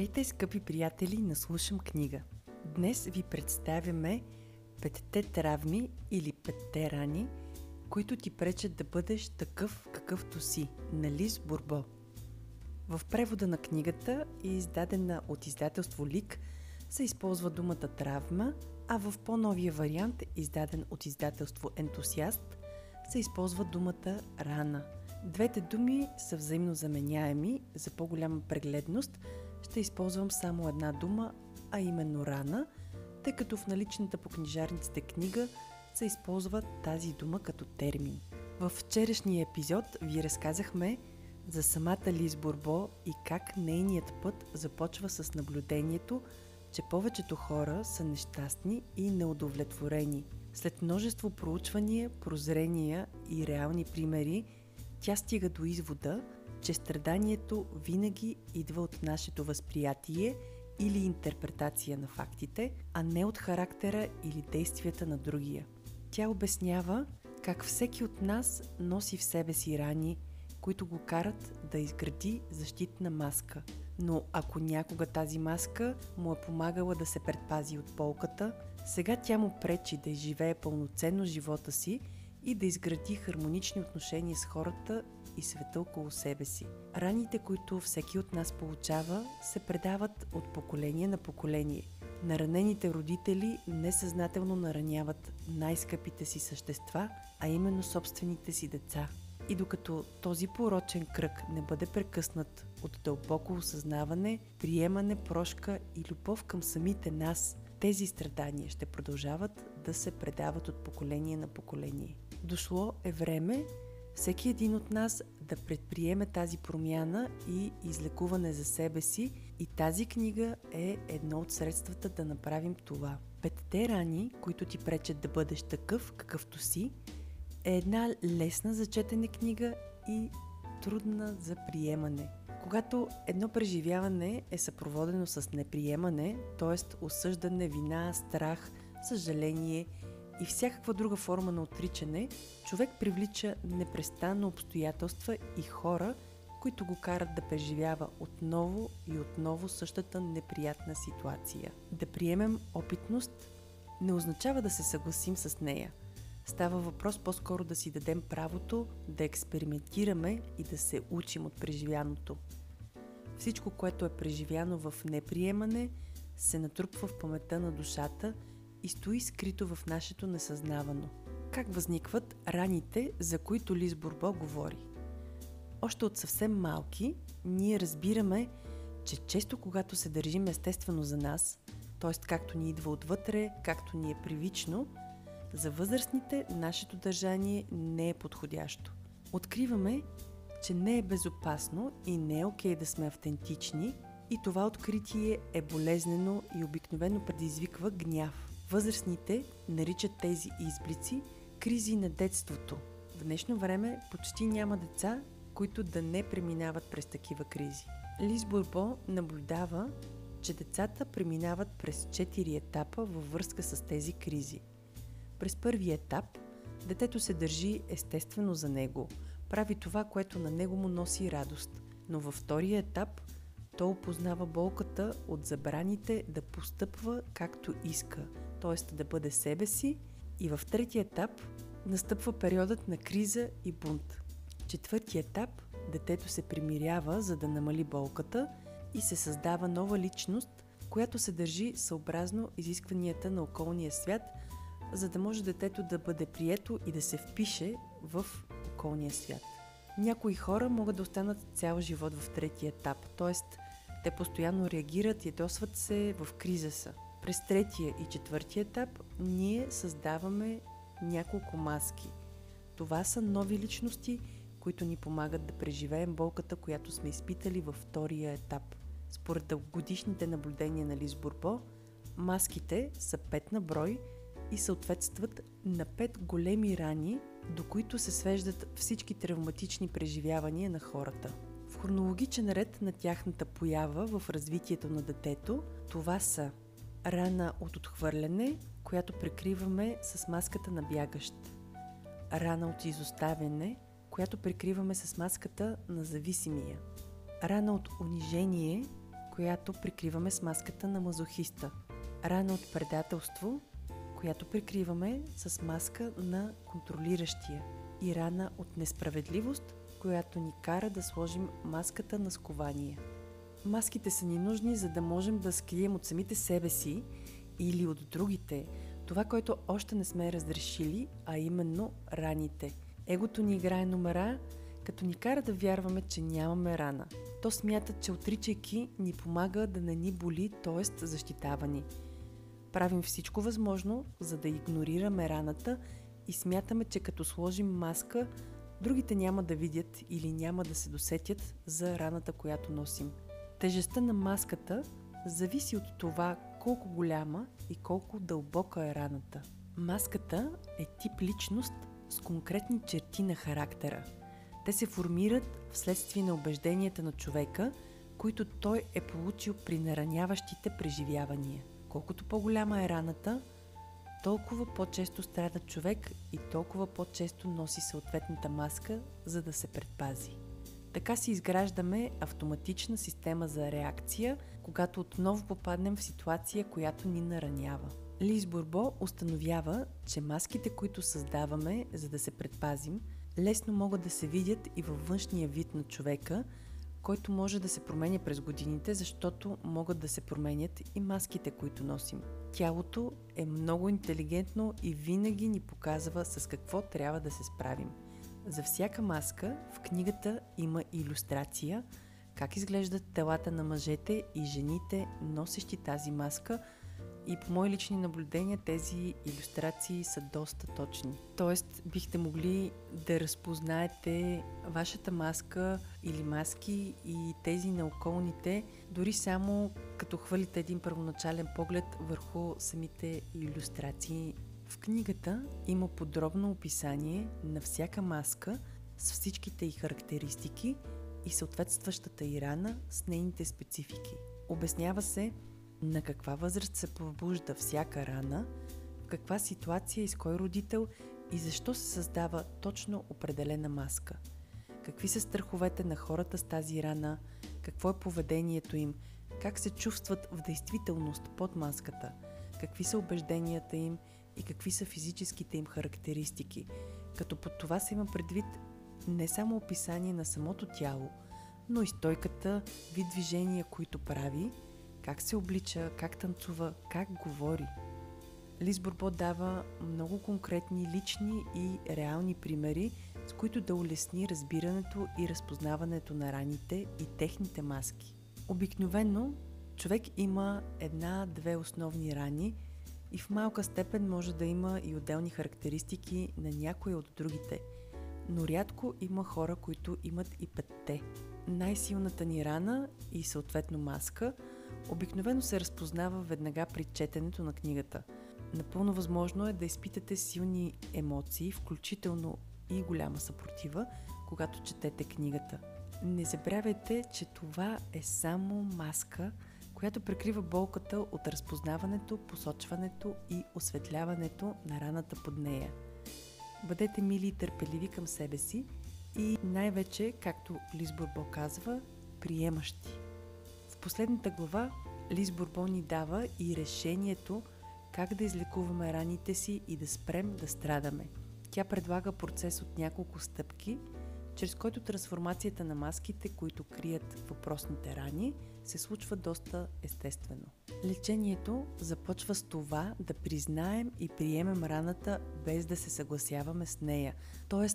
Здравейте, скъпи приятели на Слушам книга. Днес ви представяме петте травми или петте рани, които ти пречат да бъдеш такъв какъвто си, на Лиз Бурбо. В превода на книгата и издадена от издателство Лик се използва думата травма, а в по-новия вариант, издаден от издателство Ентусиаст, се използва думата рана. Двете думи са взаимно заменяеми за по-голяма прегледност – ще използвам само една дума, а именно рана, тъй като в наличната по книжарниците книга се използва тази дума като термин. В вчерашния епизод ви разказахме за самата Лиз Борбо и как нейният път започва с наблюдението, че повечето хора са нещастни и неудовлетворени. След множество проучвания, прозрения и реални примери, тя стига до извода, че страданието винаги идва от нашето възприятие или интерпретация на фактите, а не от характера или действията на другия. Тя обяснява как всеки от нас носи в себе си рани, които го карат да изгради защитна маска. Но ако някога тази маска му е помагала да се предпази от полката, сега тя му пречи да изживее пълноценно живота си и да изгради хармонични отношения с хората и света около себе си. Раните, които всеки от нас получава, се предават от поколение на поколение. Наранените родители несъзнателно нараняват най-скъпите си същества, а именно собствените си деца. И докато този порочен кръг не бъде прекъснат от дълбоко осъзнаване, приемане, прошка и любов към самите нас, тези страдания ще продължават да се предават от поколение на поколение. Дошло е време всеки един от нас да предприеме тази промяна и излекуване за себе си и тази книга е едно от средствата да направим това. Петте рани, които ти пречат да бъдеш такъв, какъвто си, е една лесна за четене книга и трудна за приемане. Когато едно преживяване е съпроводено с неприемане, т.е. осъждане, вина, страх, съжаление – и всякаква друга форма на отричане, човек привлича непрестанно обстоятелства и хора, които го карат да преживява отново и отново същата неприятна ситуация. Да приемем опитност не означава да се съгласим с нея. Става въпрос по-скоро да си дадем правото да експериментираме и да се учим от преживяното. Всичко, което е преживяно в неприемане, се натрупва в паметта на душата – и стои скрито в нашето несъзнавано. Как възникват раните, за които Лиз Бурбо говори? Още от съвсем малки, ние разбираме, че често когато се държим естествено за нас, т.е. както ни идва отвътре, както ни е привично, за възрастните нашето държание не е подходящо. Откриваме, че не е безопасно и не е окей да сме автентични и това откритие е болезнено и обикновено предизвиква гняв. Възрастните наричат тези изблици кризи на детството. В днешно време почти няма деца, които да не преминават през такива кризи. Лиз Бурбо наблюдава, че децата преминават през 4 етапа във връзка с тези кризи. През първи етап детето се държи естествено за него, прави това, което на него му носи радост, но във втория етап то опознава болката от забраните да постъпва както иска, т.е. да бъде себе си. И в третия етап настъпва периодът на криза и бунт. Четвъртия етап детето се примирява, за да намали болката и се създава нова личност, която се държи съобразно изискванията на околния свят, за да може детето да бъде прието и да се впише в околния свят. Някои хора могат да останат цял живот в третия етап, т.е. те постоянно реагират, ядосват се, в криза са. През третия и четвъртия етап ние създаваме няколко маски. Това са нови личности, които ни помагат да преживеем болката, която сме изпитали във втория етап. Според дългогодишните наблюдения на Лиз Бурбо, маските са пет на брой и съответстват на пет големи рани, до които се свеждат всички травматични преживявания на хората. В хронологичен ред на тяхната поява в развитието на детето, това са рана от отхвърляне, която прикриваме с маската на бягащ. Рана от изоставяне, която прикриваме с маската на зависимия. Рана от унижение, която прикриваме с маската на мазохиста. Рана от предателство, която прикриваме с маска на контролиращия. И рана от несправедливост, която ни кара да сложим маската на скование. Маските са ни нужни, за да можем да скрием от самите себе си или от другите това, което още не сме разрешили, а именно раните. Егото ни играе номера, като ни кара да вярваме, че нямаме рана. То смята, че отричайки ни помага да не ни боли, т.е. защитава ни. Правим всичко възможно, за да игнорираме раната и смятаме, че като сложим маска, другите няма да видят или няма да се досетят за раната, която носим. Тежестта на маската зависи от това колко голяма и колко дълбока е раната. Маската е тип личност с конкретни черти на характера. Те се формират вследствие на убежденията на човека, които той е получил при нараняващите преживявания. Колкото по-голяма е раната, толкова по-често страда човек и толкова по-често носи съответната маска, за да се предпази. Така си изграждаме автоматична система за реакция, когато отново попаднем в ситуация, която ни наранява. Лиз Бурбо установява, че маските, които създаваме, за да се предпазим, лесно могат да се видят и във външния вид на човека, който може да се променя през годините, защото могат да се променят и маските, които носим. Тялото е много интелигентно и винаги ни показва с какво трябва да се справим. За всяка маска в книгата има иллюстрация как изглеждат телата на мъжете и жените, носещи тази маска – и по мои лични наблюдения тези иллюстрации са доста точни. Тоест, бихте могли да разпознаете вашата маска или маски и тези на околните, дори само като хвалите един първоначален поглед върху самите иллюстрации. В книгата има подробно описание на всяка маска с всичките й характеристики и съответстващата и рана с нейните специфики. Обяснява се на каква възраст се пробужда всяка рана, в каква ситуация и с кой родител и защо се създава точно определена маска. Какви са страховете на хората с тази рана, какво е поведението им, как се чувстват в действителност под маската, какви са убежденията им и какви са физическите им характеристики, като под това се има предвид не само описание на самото тяло, но и стойката, вид движения, които прави – как се облича, как танцува, как говори. Лиз Бурбо дава много конкретни лични и реални примери, с които да улесни разбирането и разпознаването на раните и техните маски. Обикновено човек има една-две основни рани и в малка степен може да има и отделни характеристики на някои от другите, но рядко има хора, които имат и петте. Най-силната ни рана и съответно маска – обикновено се разпознава веднага при четенето на книгата. Напълно възможно е да изпитате силни емоции, включително и голяма съпротива, когато четете книгата. Не забравяйте, че това е само маска, която прикрива болката от разпознаването, посочването и осветляването на раната под нея. Бъдете мили и търпеливи към себе си и най-вече, както Лиз Бурбо казва, приемащи последната глава Лиз Бурбон ни дава и решението как да излекуваме раните си и да спрем да страдаме. Тя предлага процес от няколко стъпки, чрез който трансформацията на маските, които крият въпросните рани, се случва доста естествено. Лечението започва с това да признаем и приемем раната без да се съгласяваме с нея, т.е.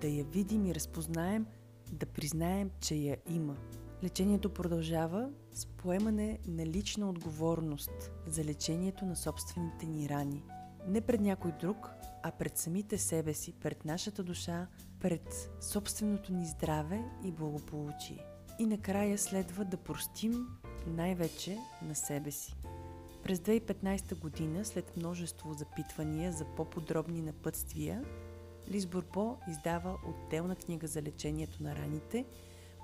да я видим и разпознаем, да признаем, че я има. Лечението продължава с поемане на лична отговорност за лечението на собствените ни рани. Не пред някой друг, а пред самите себе си, пред нашата душа, пред собственото ни здраве и благополучие. И накрая следва да простим най-вече на себе си. През 2015 година, след множество запитвания за по-подробни напътствия, Бурбо издава отделна книга за лечението на раните –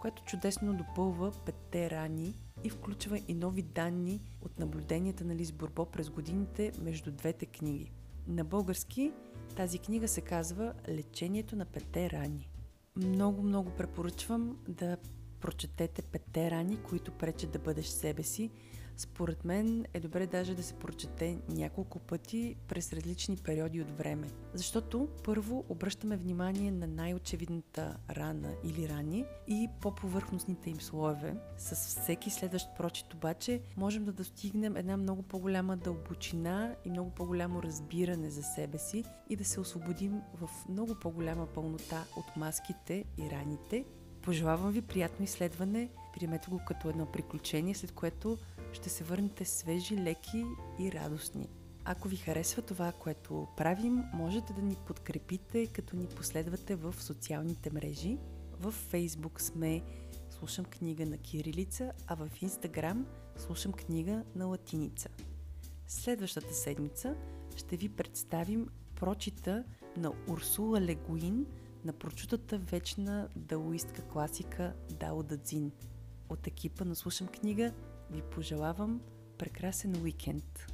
което чудесно допълва петте рани и включва и нови данни от наблюденията на Бурбо през годините между двете книги. На български тази книга се казва Лечението на петте рани. Много, много препоръчвам да прочетете петте рани, които пречат да бъдеш себе си. Според мен е добре даже да се прочете няколко пъти през различни периоди от време. Защото първо обръщаме внимание на най-очевидната рана или рани и по-повърхностните им слоеве. С всеки следващ прочит обаче можем да достигнем една много по-голяма дълбочина и много по-голямо разбиране за себе си и да се освободим в много по-голяма пълнота от маските и раните Пожелавам ви приятно изследване, приемете го като едно приключение, след което ще се върнете свежи, леки и радостни. Ако ви харесва това, което правим, можете да ни подкрепите, като ни последвате в социалните мрежи. В Facebook сме Слушам книга на кирилица, а в Instagram Слушам книга на латиница. Следващата седмица ще ви представим прочита на Урсула Легуин – на прочутата вечна даоистка класика Дао Дадзин. От екипа на Слушам книга ви пожелавам прекрасен уикенд!